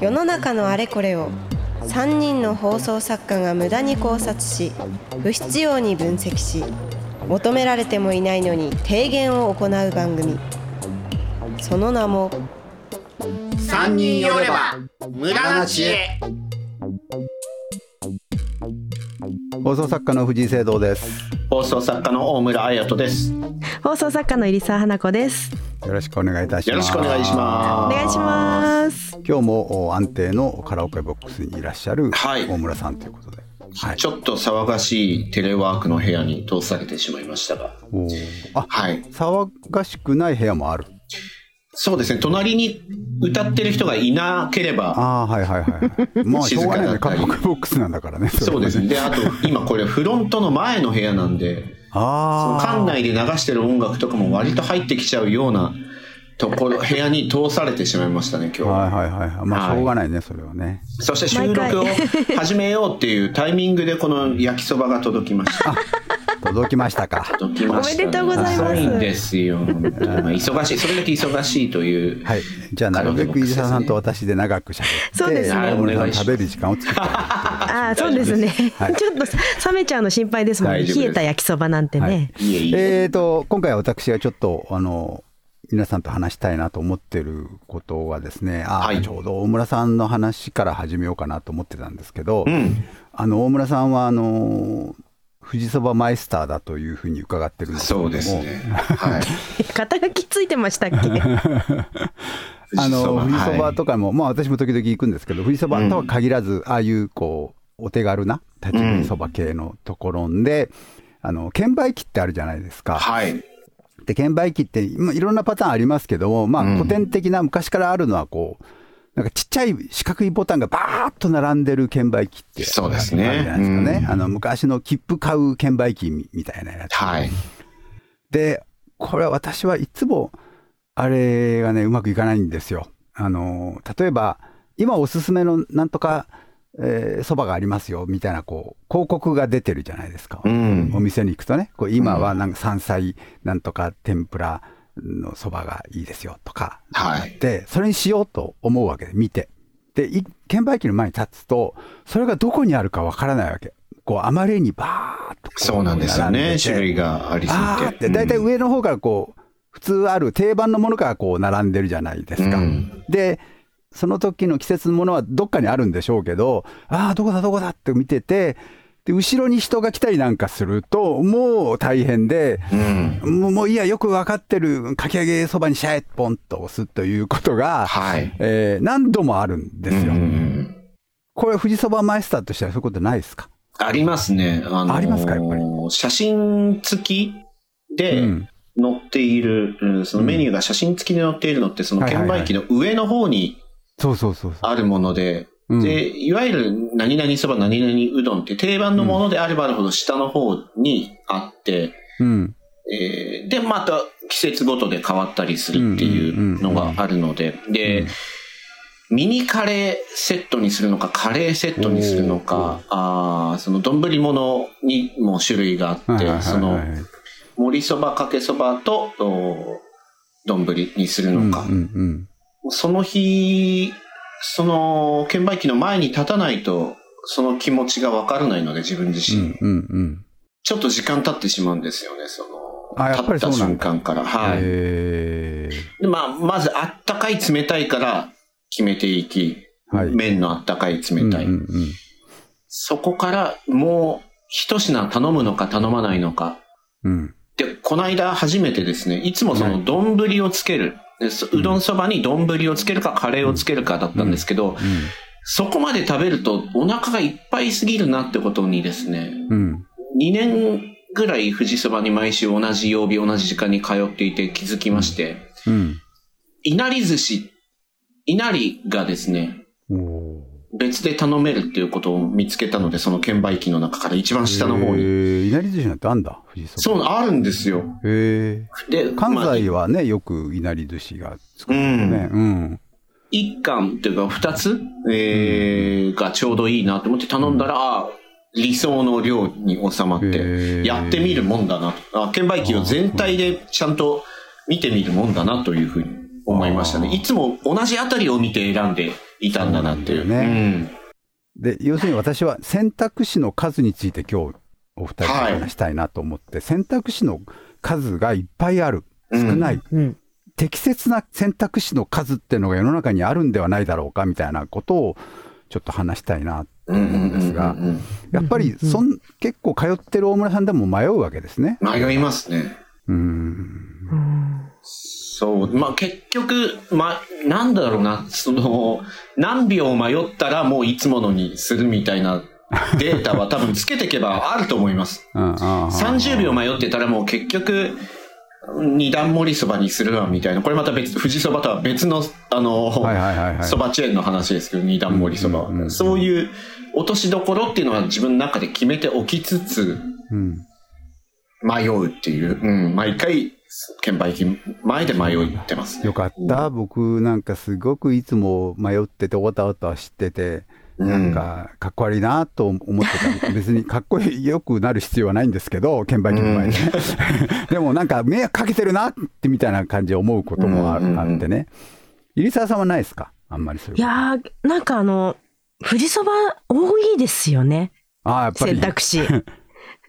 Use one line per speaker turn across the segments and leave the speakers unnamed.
世の中のあれこれを3人の放送作家が無駄に考察し不必要に分析し求められてもいないのに提言を行う番組その名も
三人寄れば無駄な知恵
放送作家の藤井聖堂です
放送作家の大村彩人です。
放送作家の入澤花子です。
よろしくお願いいたします
よろしくお願いし
お
ます。
願いします。
今日もお安定のカラオケボックスにいらっしゃる
はい
大村さんということで、はい
ちょっと騒がしいテレワークの部屋に通されてしまいましたが。
あ
はい。
騒がしくない部屋もある
そうですね。隣に歌ってる人がいなければ、
ああはいはいはいまあしょうがないねカラオケボックスなんだからね
そうですね。で、あと、今これフロントの前の部屋なんで、館内で流してる音楽とかも割と入ってきちゃうようなところ、部屋に通されてしまいましたね、今日。は。
はいはいはい。まあ
はい。
しょうがないねそれはね。
そして収録を始めようっていうタイミングでこの焼きそばが届きました。
届きましたか？
届きました、
おめでとうございます
遅いんですよ。忙しい。それだけ忙しいという。
はいじゃあなるべく伊沢さんと私で長くしゃべって
そうですね
大村さん
お願い
食べる時間を作ってあ
ああ、そうですね。
はい
ちょっと冷めちゃうの心配ですもんね。冷えた焼きそばなんてね。
いえいえ。
えーと今回は私がちょっとあの皆さんと話したいなと思ってることはですねあ、
はい
ちょうど大村さんの話から始めようかなと思ってたんですけど、
うん。
あの大村さんはあの富士そばマイスターだというふうに伺ってるんですけれども
そうですね。はい。
肩書きついてましたっけ？
あの富士そば
はい
とかも、まあ私も時々行くんですけど富士そばとは限らず、ああいうこうお手軽な立ち食いそば系のところで、あの券売機ってあるじゃないですか。
はい。
で券売機ってまあいろんなパターンありますけども、まあ、
うん
古典的な昔からあるのはこうなんかちっちゃい四角いボタンがバーッと並んでる券売機って
そうですね。
あるじゃないですかね、
うん。
あの昔の切符買う券売機みみたいなやつ、
はい。
でこれは私はいつもあれがねうまくいかないんですよ。あの例えば今おすすめのなんとかえーそば、がありますよみたいなこう広告が出てるじゃないですか、
うん。
お店に行くとね。こう今はなんか山菜なんとか天ぷらのそばがいいですよとか、
はい。
でそれにしようと思うわけで見てでい券売機の前に立つとそれがどこにあるかわからないわけこうあまりにバーッとこ
そうなんですよね。種類がありすぎて。
大体上の方からこう普通ある定番のものからこう並んでるじゃないですか。
うん
でその時の季節のものはどっかにあるんでしょうけどああどこだどこだって見ててで後ろに人が来たりなんかするともう大変で。
うん。
もうもういいやよく分かってるかき揚げそばにシャエッポンと押すということが、
はい。
えー何度もあるんですよ。
うん
これ富士そばマイスターとしてはそういうことないですか？
ありますね。あのー
ありますかやっぱり？
写真付きで
うん
載っている、うんそのメニューが写真付きで載っているのって、その券売機の上の方に
そうそうそうそう。
あるもので、
うん。
で、いわゆる何々そば何々うどんって定番のものであればあるほど下の方にあって、
うん。
えーで、また季節ごとで変わったりするっていうのがあるので、で、ミニカレーセットにするのか、カレーセットにするのか、あーその丼物にも種類があって、その盛りそば、かけそばと、お丼にするのか、
うんうん。
その日、その券売機の前に立たないと、その気持ちがわからないので、自分自身。
うんうんうん。
ちょっと時間経ってしまうんですよね、その、立った瞬間から。はい。
え
でまあ、まず、あったかい、冷たいから決めていき、
はい
麺のあったかい、
ー、
冷たい。
うんうんうん
そこから、もう、一品頼むのか頼まないのか。
うん
で、この間初めてですね、いつもその丼をつける。うどんそばに丼をつけるかカレーをつけるかだったんですけど、そこまで食べるとお腹がいっぱいすぎるなってことにですね、
うん。
2年ぐらい富士そばに毎週同じ曜日同じ時間に通っていて気づきまして、
うん。
いなり寿司、いなりがですね、別で頼めるっていうことを見つけたので、その券売機の中から一番下の方に。
えーいなり寿司なんてあんだ富士そば。
そう、あるんですよ。
へ
で、
ー関
まあ
西はね、よくいなり寿司が作る
うん
ね。うん。
一貫っていうか二つ、えーがちょうどいいなと思って頼んだら、あ理想の量に収まっ
へ
て、
ー
やってみるもんだなと。あ券売機を全体でちゃんと見てみるもんだなというふうに思いましたね。いつも同じあたりを見て選んでいたんだなっていう。
そうなんだよねで、要するに私は選択肢の数について今日お二人と話したいなと思って、選択肢の数がいっぱいある。少ない。
うん。
適切な選択肢の数っていうのが世の中にあるんではないだろうかみたいなことをちょっと話したいなと
うん。
思うんですが
うんうんうんうん
やっぱりそん結構通ってる大村さんでも迷うわけですね。
迷いますね。
うーん。
うん
そう。まあ、結局、ま、なんだろうな、その、何秒迷ったらもういつものにするみたいなデータは 多分つけていけばあると思います。
うん
30秒迷ってたらもう結局、二段盛りそばにするわみたいな。これまた別、富士そばとは別の、あの、
はいはい
チェーンの話ですけど、二段盛りそばは、そういう落としどころっていうのは自分の中で決めておきつつ、
うん。
迷うっていう、うん、毎回、券売機前で迷ってますね。
よかった。僕なんかすごくいつも迷ってて、おたおたしてて、なんかかっこ悪いなと思ってた。別にかっこよくなる必要はないんですけど、券売機の前でね。でもなんか迷惑かけてるなってみたいな感じで思うこともあってね。入澤さんはないですか？あんまりそれ
いやー、なんかあの、富士そば多いですよね。
ああ、やっぱり。
選択肢。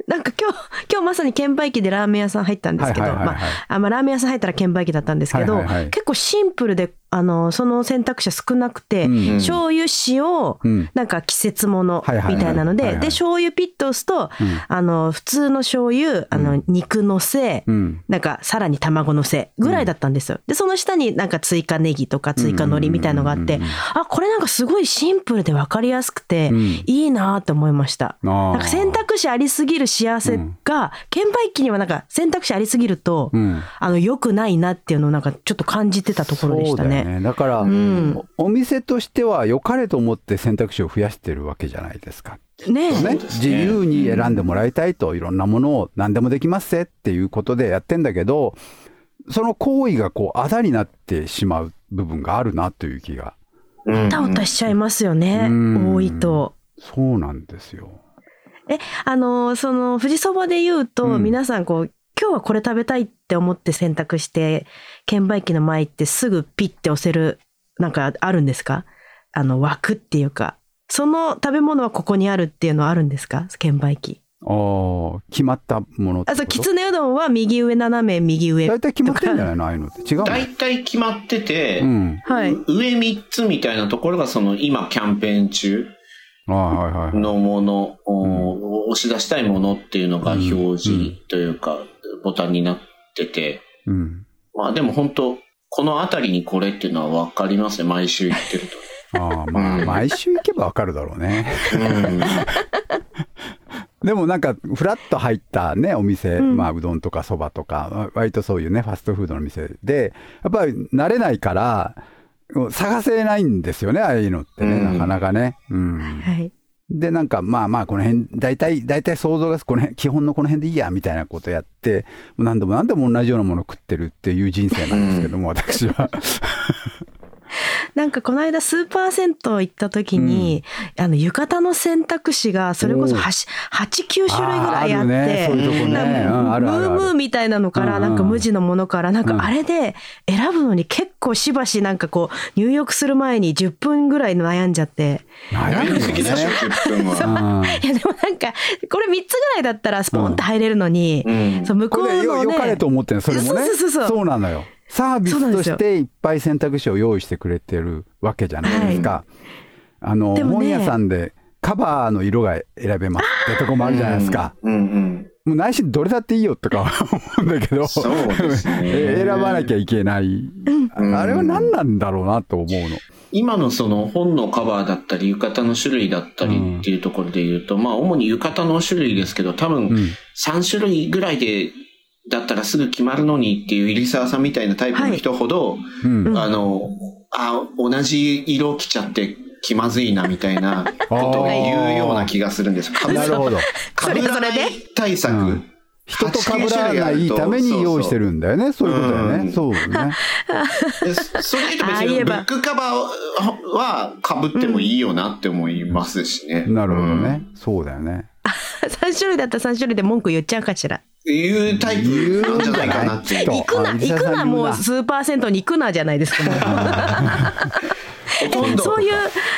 なんか今日、今日まさに券売機でラーメン屋さん入ったんですけど、まあ、あまあラーメン屋さん入ったら券売機だったんですけど、結構シンプルで、あの、その選択肢は少なくて、
うん
醤油、塩、
うん。
なんか季節ものみたいなので、で、醤油ピッと押すと、
うん。
あの、普通の醤油、あの、肉のせ、
うん。
なんかさらに卵のせぐらいだったんですよ。で、その下になんか追加ネギとか追加海苔みたいのがあって、あ、これなんかすごいシンプルで分かりやすくて、
うん。
いいなって思いました。なんか選択肢ありすぎる幸せが、券売機にはなんか選択肢ありすぎると、
うん。
あの、良くないなっていうのをなんかちょっと感じてたところでしたね。
だよね。だから、
ん
おお店としては良かれと思って選択肢を増やしてるわけじゃないですか。
ねえ
ね、自由に選んでもらいたいと、いろんなものを何でもできますぜっていうことでやってんだけど、その行為がこう、あだになってしまう部分があるなという気が。
うん
たおたしちゃいますよね。
うん
多いと。
そうなんですよ。
え、あの、その、富士そばで言うと、
うん
皆さんこう、今日はこれ食べたいって思って選択して、券売機の前行ってすぐピッて押せる、なんかあるんですか？あの、枠っていうか。その食べ物はここにあるっていうのはあるんですか？券売機。
ああ、決まったものって
あ、そう、きつねうどんは右上斜め右上。
大体決まってんじゃないの？ああいうのって。違うの？
大体決まってて、
うん。
はい。
上3つみたいなところがその今キャンペーン中。のもの、お押し出したいものっていうのが表示というか、ボタンになってて、
うん。
まあでも本当この辺りにこれっていうのは分かりますね、毎週行ってると。
ああ、まあ、
うん
毎週行けばわかるだろうね。
うん
でもなんか、フラッと入ったね、お店、
うん
まあ、うどんとかそばとか、わ割とそういうね、ファストフードの店で、やっぱり慣れないから、探せないんですよね、ああいうのってね、
うん
なかなかね。うん。
はい。
で、なんか、まあまあ、この辺、大体、大体想像が、この辺、基本のこの辺でいいや、みたいなことやって、何度も何度も同じようなものを食ってるっていう人生なんですけども、私は。
なんかこの間スーパー銭湯行った時に、あの浴衣の選択肢がそれこそ 8, 8、9種類ぐらいあって、ムームーみたいなのから、
うん
なんか無地のものから、なん
うん。
かあれで選ぶのに結構しばしなんかこう入浴する前に10分ぐらい悩んじゃって。
悩むよ
やりすぎでしょ、
ね。
10分
いやでもなんか、これ3つぐらいだったらスポンって入れるのに、
うん。
そう向こう
これよ、
のね
よかれと思ってるのそれもね。
そうそうそう。そう
なのよ。サービスとしていっぱい選択肢を用意してくれてるわけじゃないですか。あの、
でもね
本屋さんでカバーの色が選べますってとこもあるじゃないですか。
うんうん。
もう内心どれだっていいよとか 思うんだけど、選ばなきゃいけない。
うん
あれは何なんだろうなと思うの。
今のその本のカバーだったり、浴衣の種類だったりっていうところで言うと、まあ主に浴衣の種類ですけど、多分
うん
3種類ぐらいで、だったらすぐ決まるのにっていう入澤さんみたいなタイプの人ほど、
うん。
あの、あ、同じ色着ちゃって気まずいなみたいな ことを言うような気がするんです。かぶ
なるほど。
かぶらない対策。
うん人と被らないために用意してるんだよね。そういうことだよね。
うん
そうね。
でそれと別
ああ言えば
にブックカバーは被ってもいいよなって思いますしね。
なるほどね。そうだよね。
3種類だったら3種類で文句言っちゃうかしら。
いうタイプなんじゃないかなって
行くな、
あ
行くな、もう
入
数パーセントに行くなじゃないですか。もう
ほとんど
そういう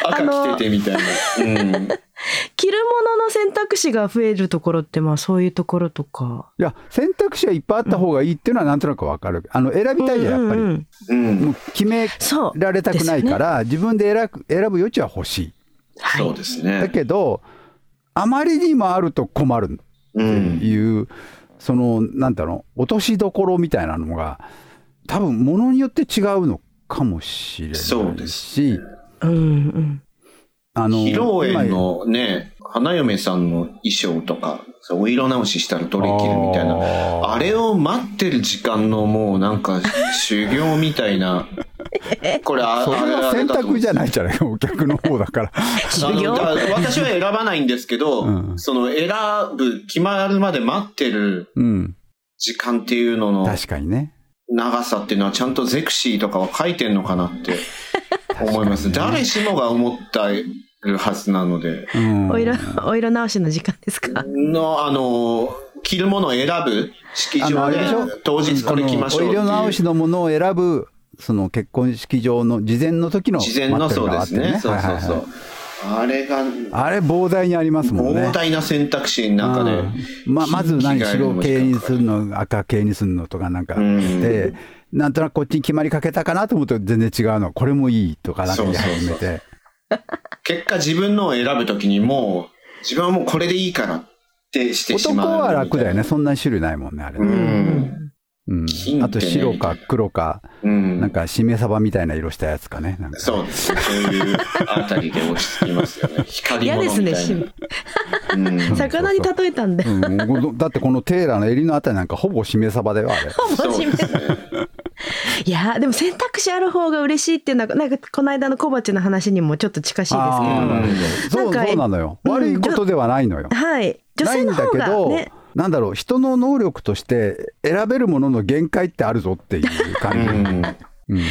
あ
赤
の
着ててみたいな。うん。
着るものの選択肢が増えるところって、まあそういうところとか。
いや選択肢はいっぱいあった方がいいっていうのはなんとなくわかるあの選びたいじゃんやっぱり、
うんうん
うん。
もう決め
そう
られたくないから、自分で選ぶ選ぶ余地は欲しい
そうです
だ
ね。
けどあまりにもあると困るって
うん。
いう、そのなんだろう落としどころみたいなのが多分ものによって違うのかもしれないし
そうです
うんうん。
あの
披露
今
宴のね、花嫁さんの衣装とか、そうお色直ししたらどれ着るみたいな。
あー
あれを待ってる時間のもうなんか 修行みたいな。これあ
それは選択じゃ
い。
ないじゃないお客の方だから
私は選ばないんですけど、
うん
その選ぶ、決まるまで待ってる
うん
時間っていうのの
確かにね
長さっていうのはちゃんとゼクシーとかは書いてんのかなって 思います。誰しもが思ったるはずなので。
うん
お色、お色直しの時間ですか？
の、あの、着るものを選ぶ式場で
あれでしょ？
当日これ着ましょうって
お色直し。のものを選ぶその結婚式場の事前の時の
事前のそうですね。そうそうそう。あれが、
あれ膨大にありますもんね
膨大な選択肢の中で
うん。ままず何白系にするの赤系にするのとかなんか
うん
でなんとなくこっちに決まりかけたかなと思うと全然違うのこれもいいとかなんか言い始めて
結果自分のを選ぶときにもう、自分はもうこれでいいからってしてしまう。
男は楽だよね。そんなに種類ないもんねあれ
う
ね、
ん。
うん。あと白か黒か
うん。
なんかしめ鯖みたいな色したやつかねなんか。
そうですね。そういうあたりで落ち着きますよね。光 り
嫌ですね、
物みたいうん。
魚に例えたんで。
うん、だってこのテーラーの襟のあたりなんかほぼしめ鯖だよあれ。
そうですね。
いやーでも選択肢ある方が嬉しいっていうのはなんかこの間の小鉢の話にもちょっと近しいですけど。
う
なんか
そうなのよ、
うん
悪いことではないのよ。
はい女
ないんだ
性の方が
けど、
ね
なんだろう人の能力として選べるものの限界ってあるぞっていう
う
感じ、
ん。
うん。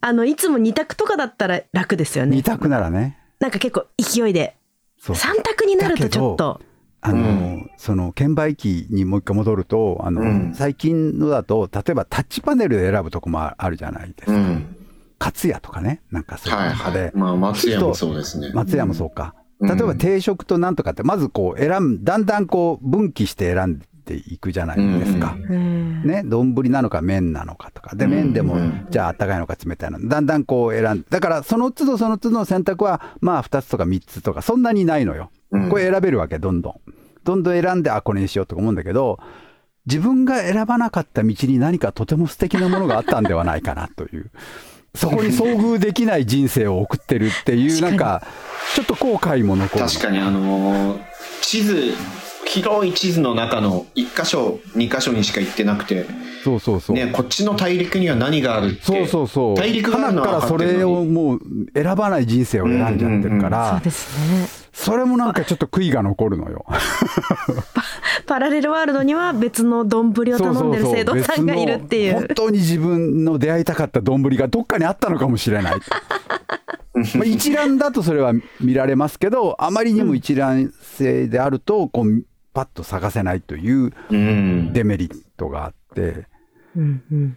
あのいつも二択とかだったら楽ですよね。
二択ならね。
なんか結構勢いで。
そう。
三択になるとちょっと。
あの、
うん。
その券売機にもう一回戻るとあの、
うん。
最近のだと例えばタッチパネルで選ぶとこもあるじゃないですか、
うん。
勝屋とかねなんかそういう
はい
中で、
はい。まあ、松屋もそうですね。
松屋もそうか、
うん
例えば定食となんとかってまずこう選んだんだんこう分岐して選んでいくじゃないですか。
うん。
うん。
ね、丼なのか麺なのかとか。で麺でも、
うん。
じゃああったかいのか冷たいの。だんだんこう選んでだからその都度その都度の選択はまあ2つとか3つとかそんなにないのよ、
うん。
これ選べるわけどんどん。どんどん選んであこれにしようとか思うんだけど自分が選ばなかった道に何かとても素敵なものがあったんではないかなというそこに遭遇できない人生を送ってるっていうなんかちょっと後悔も残る。
確かにあのー地図、広い地図の中の1箇所、2箇所にしか行ってなくて、
そうそうそう、
ね、こっちの大陸には何があるって。
そうそうそう。
大陸があるのは
花からそれをもう選ばない人生を選んじゃってるから、
そうですね
それもなんかちょっと悔いが残るのよ。
パラレルワールドには別の丼を頼んでる生徒さんがいるってい
別の本
う
当に自分の出会いたかった丼がどっかにあったのかもしれない。まあ一覧だとそれは見られますけど、あまりにも一覧性であると、こう、パッと探せないという
うん。
デメリットがあって、
うんうん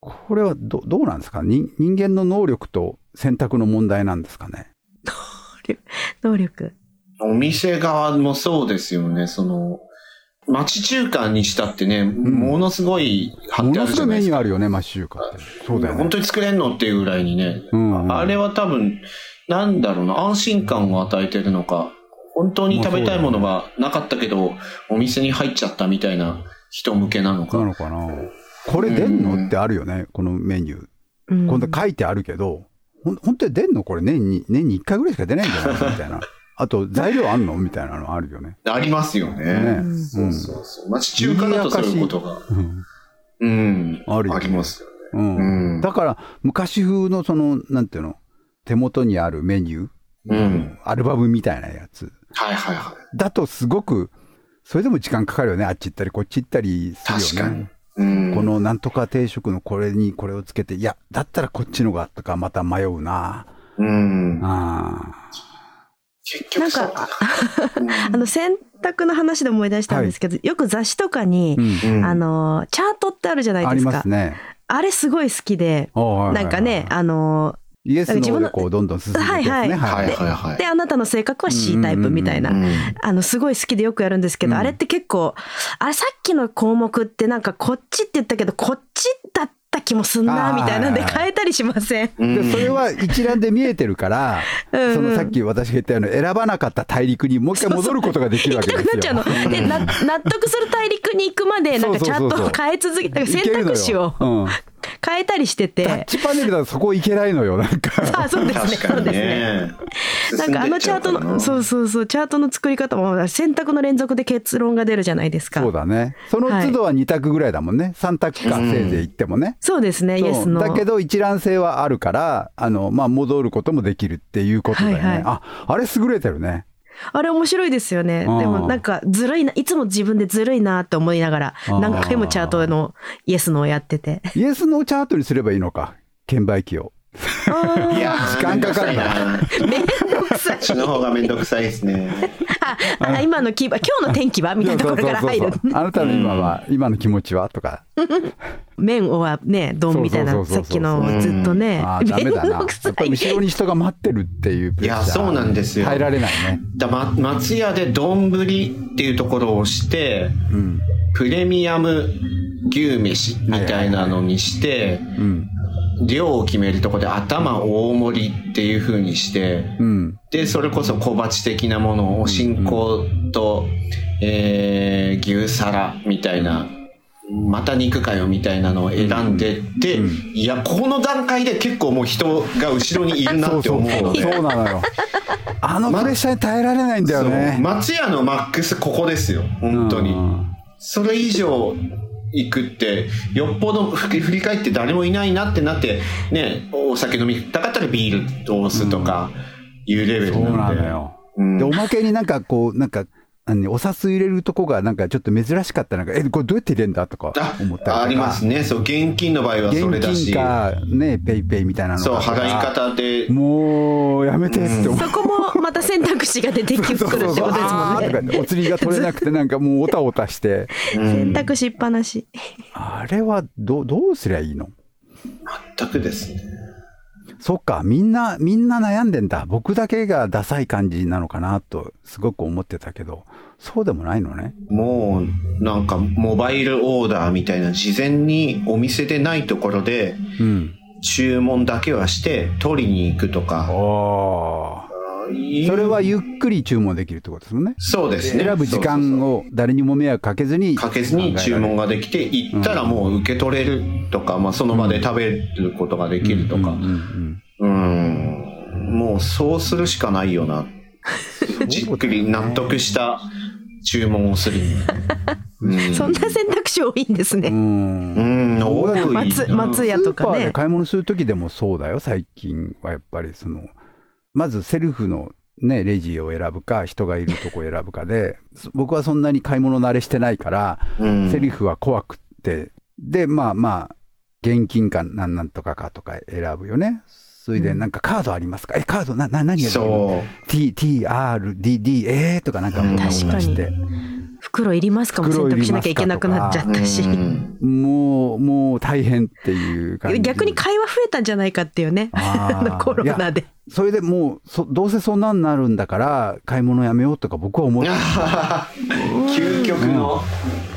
これはどどうなんですか？人人間の能力と選択の問題なんですかね？
能力
お店側もそうですよね、その、町中華にしたってね、ものすごい貼ってあ
ものすごい
るじゃないですか。
メニューあるよね、マッシュ中華って。そうだよね
本。当に作れんのっていうぐらいにね、
うんうん
あれは多分、なんだろうな、安心感を与えてるのか、本当に食べたいものがなかったけど、お店に入っちゃったみたいな人向けなのか。
なのかな。これ出ん
うん
のってあるよね、このメニュー。
うん
今度書いてあるけど、ほん本当に出んのこれ年に、年に1回ぐらいしか出ないんじゃないの？みたいな。あと、材料あんの？みたいなのあるよね。
ありますよね。
ね。
そうそうそう。町中華だとそういうことが。
うん。
うん。
あるよね
りますよね。
うん。
うん
だから、昔風のその、なんていうの、手元にあるメニュー、
うん。
アルバムみたいなやつ。
はいはいはい。
だとすごく、それでも時間かかるよね。あっち行ったり、こっち行ったりするよね。
確かに。うん。
このなんとか定食のこれにこれをつけて、いや、だったらこっちのがとかまた迷うな。
うん。
あ
結局そうだな。
あの選濯の話で思い出したんですけど、よく雑誌とかに、
うん
あの、チャートってあるじゃない
あり
ですか。
ますね。
あれすごい好きで、なんかね、あの、
イエス
自分の
ノーでこうどんどん進んでいくやつね。
はいはい
はいはいはい。
で、あなたの性格は C タイプみたいな
う。ん
あの、すごい好きでよくやるんですけど、
うん
あれって結構、あれさっきの項目ってなんかこっちって言ったけど、こっちだった気もすんな、みたいなんで変えたりしません？
でそれは一覧で見えてるから、そのさっき私が言ったように選ばなかった大陸にもう一回戻ることができるわけですよ。
行きたくなっちゃうの。で、な納得する大陸に行くまで、なんかちゃんと変え続け、選択肢を
うん
変えたりして
タッ
て。
チパネルだとそこいけないのよ、なんか。
あ、そうですね。そうですね。
ね。
なんかあのチャートの、そうそうそう、チャートの作り方も選択の連続で結論が出るじゃないですか。
そうだね。その都度は2択ぐらいだもんね。3択か、せいぜい言ってもね。
そうですね、イエスの。
だけど一覧性はあるから、あの、まあ、戻ることもできるっていうことだよね。
はいはい
あ、あれ優れてるね。
あれ面白いですよね。で
うん
もなんかずるいな、いつも自分でずるいなって思いながら、
うん
何回もチャートのイエスのをやってて。
イエスノーチャートにすればいいのか。券売機を。
いやー
時間かかるな
めんどそっ。ちの方がめんどくさいですね。
あ、あ今のキーバ今日の天気はみたいなところから入る
そうそう。そうそうあなたの今は、今の気持ちは？とか。
麺はね、丼みたいな、さっきのずっとね
あ。ーダメだな。や
めんどくさ
っぱり
い。
後ろに人が待ってるっていう。
いやそうなんですよ
耐えられないね。
だま、松屋で丼っていうところを押して、
うん。
プレミアム牛飯みたいなのにして、
うん。
量を決めるところで頭大盛りっていう風にして、
うん。
で、それこそ小鉢的なものを、お新香と、えー、牛皿みたいな、また肉かよみたいなのを選んでって、いや、この段階で結構もう人が後ろにいるなって思うので。
そうなのよ。あのプレッシャーに耐えられないんだよね。
松屋のマックスここですよ、本当に。
うん
それ以上行くって、よっぽど振り振り返って誰もいないなってなって、ね、お酒飲みたかったらビールを押すとかいうレベル
そう
なんで。
なのよ。
うん
で、おまけになんかこう、なんか、あのねお札入れるとこがなんかちょっと珍しかったなんか、え、これどうやって入れるんだとか
あ
思ったりとか。
ありますね。そう、現金の場合はそれ
現
だし
金。か、ね、ペイペイみたいなの
そう、払い方で。
もう、やめてって思う。
そこもまた選択肢が出てくるってことですもんね。
お釣りが取れなくてなんかもうおたおたして、
選択肢っぱなし。
あれはどう、どうすりゃいいの？
全くですね。
そっか、みんな、みんな悩んでんだ。僕だけがダサい感じなのかなと、すごく思ってたけど、そうでもないのね。
もう、なんか、モバイルオーダーみたいな、事前にお店でないところで、
うん。
注文だけはして、取りに行くとか。
それはゆっくり注文できるってことですもんね。
そうですね。
選ぶ時間を誰にも迷惑かけずに。
かけずに注文ができて、行ったらもう受け取れるとか、まあその場で食べることができるとか。
うんうん
うん。もうそうするしかないよな。じっくり納得した注文をする。うん
そんな選択肢多いんですね。
うん。うん
うん、多いな。
松松屋とか
スーパーで
ね。
買い物するときでもそうだよ、最近はやっぱりその、まずセルフのね、レジを選ぶか、人がいるとこ選ぶかで、そ僕はそんなに買い物慣れしてないから、
うん
セルフは怖くって、で、まあまあ、現金かなんなんとかかとか選ぶよね。それで、なんかカードありますか、え、カードな、な、何が
そ
?T、T、R、D、D、えーとかなんか
うん。
袋いりますかも選択しなきゃいけなくなっちゃっ
う。
たし。
うん
もう、もう大変っていう感じ。
逆に会話増えたんじゃないかっていうね。コロナで。
それでもうそ、どうせそんなんなるんだから、買い物やめようとか僕は思って、
究極の。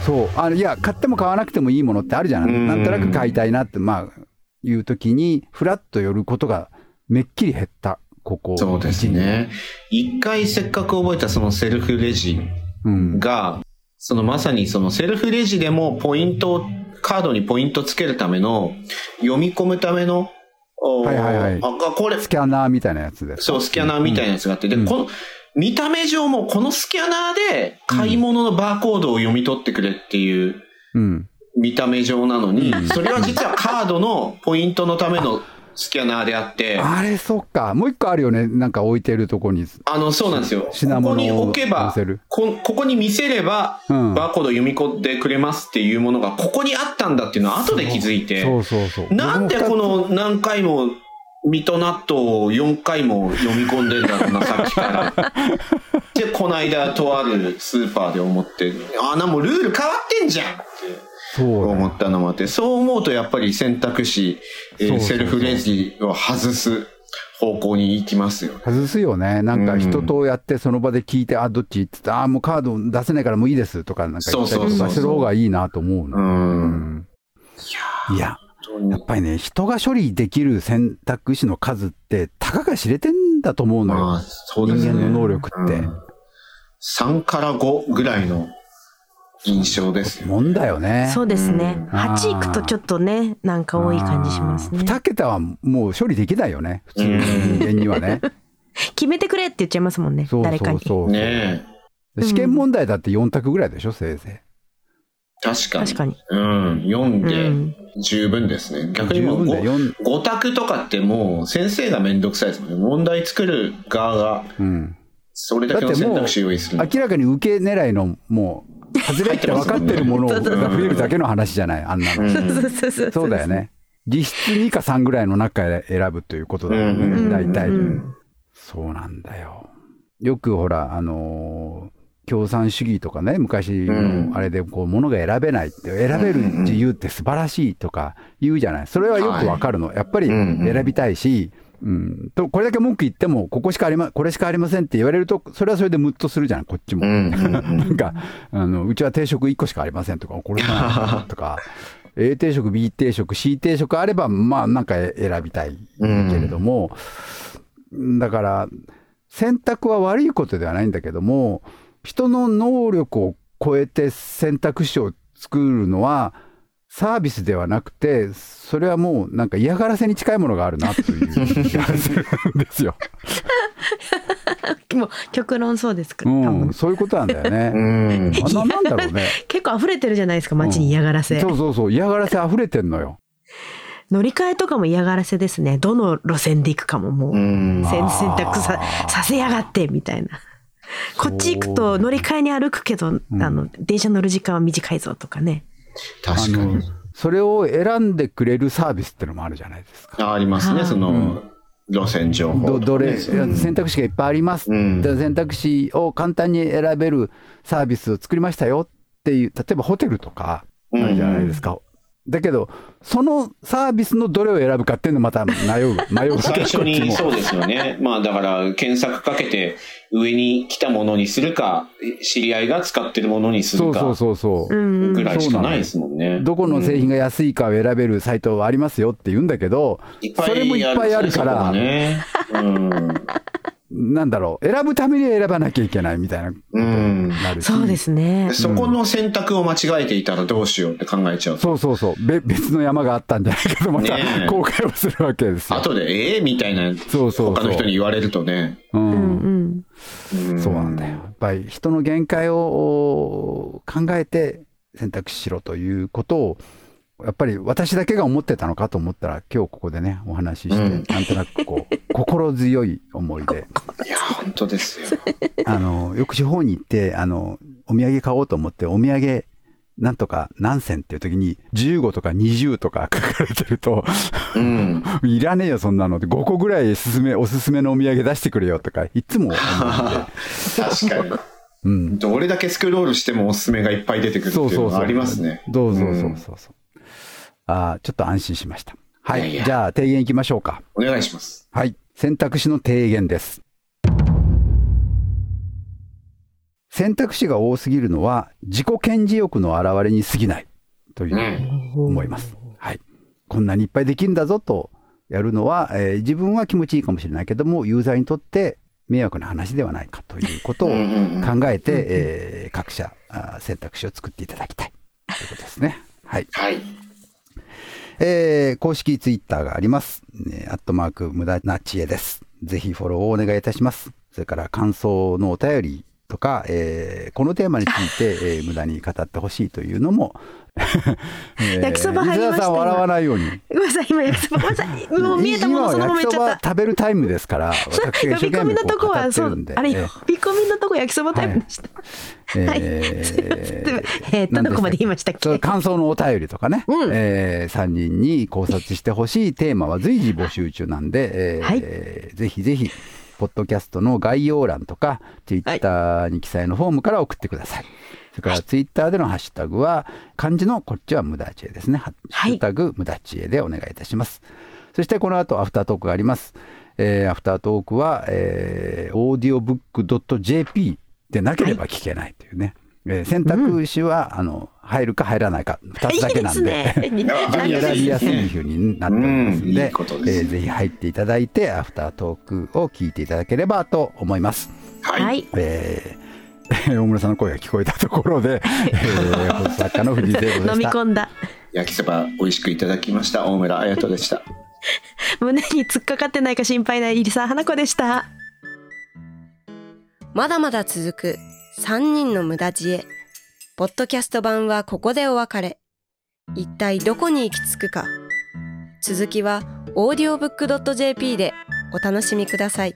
そう。あのいや、買っても買わなくてもいいものってあるじゃない。
うん
なんとなく買いたいなって、まあ、いう時に、ふらっと寄ることがめっきり減った。ここ。
そうですね。一回せっかく覚えたそのセルフレジ
うん。
が、そのまさにそのセルフレジでもポイントを、カードにポイントつけるための、読み込むための、
はいはいはい
あ、これ、
スキャナーみたいなやつです。
そう、スキャナーみたいなやつがあって、で、この、見た目上もこのスキャナーで買い物のバーコードを読み取ってくれっていう
うん。
見た目上なのに、それは実はカードのポイントのためのスキャナーであって、
あれ、そっか。もう一個あるよね。なんか置いてるとこに。
あの、そうなんですよ。ここ
品物を
に置けばこここに見せれば、
うん
バーコード読み込んでくれますっていうものが、ここにあったんだっていうのは後で気づいて、
そうそうそう。
なんでこの何回も、水戸納豆を4回も読み込んでんだろうな、さっきから。っってこの間とあるスーパーで思ってあなんもルール変わってんじゃんって思ったのもあってそう思うとやっぱり選択肢、えーセルフレジを外す方向に行きますよね。
外すよね。なんか人とやってその場で聞いて、あ、どっちって言って、あ、もうカード出せないからもういいですとかなんか言ったりと
そうそうそう
かする方がいいなと思うの。
うん。
うん。いや、やっぱりね、人が処理できる選択肢の数って、たかが知れてんだと思うの
まあうね。
人間の能力って。
うん。3から5ぐらいの印象ですよ。
もんだよね。
そうですね。
うん
8いくとちょっとね、なんか多い感じしますね。
2桁はもう処理できないよね。普通の人間にはね。
決めてくれって言っちゃいますもんね。
そう
誰かに。
そうそう。
ねえ。
試験問題だって4択ぐらいでしょ、せいぜ
確かに。
確かに。
うん。読ん
う
で
ん。
十分ですね。
い。
逆にもう
十分だよ。
5, 5択とかってもう先生がめんどくさいですもんね。問題作る側が
うん。
それだけの選択肢を用意するの。
明らかに受け狙いの、もう、外れって分かってるものが増えるだけの話じゃない、あんなの。
うん
そうそうそう
そうだよ。ね。実質2か3ぐらいの中で選ぶということだよ
うん
ね、大体。
うん
そうなんだよ。よくほら、あのー共産主義とかね、昔
うん
のあれでこう、ものが選べないって、選べる自由って素晴らしいとか言うじゃない。それはよくわかるの。やっぱり選びたいし、うん、とこれだけ文句言っても、ここしかありま、これしかありませんって言われると、それはそれでムッとするじゃん、こっちも。
うん。うん。
なんか、あの、うちは定食1個しかありませんとか、これしかとか、A 定食、B 定食、C 定食あれば、まあなんか選びたいけれども、だから、選択は悪いことではないんだけども、人の能力を超えて選択肢を作るのは、サービスではなくて、それはもうなんか嫌がらせに近いものがあるなという気がするんですよ。
もう極論そうですか、
うん、そういうことなんだよ
う
ね。
ん。
あななんだろうね。
結構溢れてるじゃないですか、街に嫌がらせ。
そうそうそう、嫌がらせ溢れてんのよ。
乗り換えとかも嫌がらせですね。どの路線で行くかももう。選択ささせやがってみたいな。こっち行くと乗り換えに歩くけど、あの電車乗る時間は短いぞとかね。
確かに。
それを選んでくれるサービスってのもあるじゃないですか。
あありますね、
はい
その、路線情報ね。
どどれ
うん
選択肢がいっぱいあります、
うん
で選択肢を簡単に選べるサービスを作りましたよっていう例えばホテルとかあるじゃないですか、だけどそのサービスのどれを選ぶかっていうのまた迷う迷う
最初 にそうですよね。まあだから検索かけて上に来たものにするか、知り合いが使ってるものにするか
そうそうそう。
ぐらいしかないですもんね。
どこの製品が安いかを選べるサイトはありますよって言うんだけど、
いっぱい
それもいっぱいあるから、
ね。うん。
なんだろう、選ぶために選ばなきゃいけないみたいなことになるし、
そうですね
で。そこの選択を間違えていたらどうしようって考えちゃうと。
そうそうそう、べ別の山があったんじゃないかと、また後悔をするわけですよ。
後で、ええみたいな、
そうそうそう
他の人に言われるとね。
うん
うんうん。
うん
そうなんだよ。やっぱり人の限界を考えて選択しろということを、やっぱり私だけが思ってたのかと思ったら、今日ここでね、お話しして、
うん
なんとなくこう、心強い思いで、
いや、本当ですよ。
あの、よく地方に行って、あの、お土産買おうと思って、お土産、なんとか何銭っていう時に、15とか20とか書かれてると、
うん。
いらねえよ、そんなのって、5個ぐらいすめ、おすすめのお土産出してくれよとか、いつも思うんで。
確かに。
うん。
どれだけスクロールしてもおすすめがいっぱい出てくるっていうのがありますね。
どうそうそうそう。あーちょっと安心しました。はい。
いやいや
じゃあ、提言いきましょうか。
お願いします。
はい。選択肢の提言です。選択肢が多すぎるのは、自己顕示欲の表れに過ぎないという思います。はい。こんなにいっぱいできるんだぞとやるのは、えー自分は気持ちいいかもしれないけども、ユーザーにとって迷惑な話ではないかということを考えて、えー各社あー選択肢を作っていただきたいということですね。はい。
はい。
えー公式ツイッターがあります。ねアットマーク無駄な知恵です。ぜひフォローをお願いいたします。それから感想のお便りとか、えーこのテーマについて、えー無駄に語ってほしいというのも、え ー
焼きそば入りました
さん笑わないように。
ごめんなさい、今焼きそば、ごめんなさい。もう見えたものそのまま言っちゃった。
今は焼きそば食べるタイムですから、私
呼び込みのと
こ
は、そうあれ、
えー
呼び込みのとこ焼きそばタイムでした。はい。
えー
えーどこまで言いましたっけ？
感想のお便りとかね、
うん。
え3人に考察してほしいテーマは随時募集中なんで、えー
はい。
ぜひぜひポッドキャストの概要欄とか、ツイッターに記載のフォームから送ってください。それからツイッターでのハッシュタグは、漢字のこっちは無駄知恵ですね。ハッシュタグ無駄知恵でお願いいたします。そしてこの後アフタートークがあります。えーアフタートークは、えー、audiobook.jp でなければ聞けないというね。えー選択肢は、あの入るか入らないか2つだけなんで
いいですね
選びやすい風になっておりますん
うんい
で
いことです
えーぜひ入っていただいてアフタートークを聞いていただければと思います。
はい。
はい。
えー 大村さんの声が聞こえたところで、えー、作家の藤井聖子でした。
飲み込んだ。
焼きそば美味しくいただきました。大村彩人でした。
胸に突っかかってないか心配な入澤花子でした。
まだまだ続く3人の無駄知恵。ポッドキャスト版はここでお別れ。一体どこに行き着くか。続きは audiobook.jp でお楽しみください。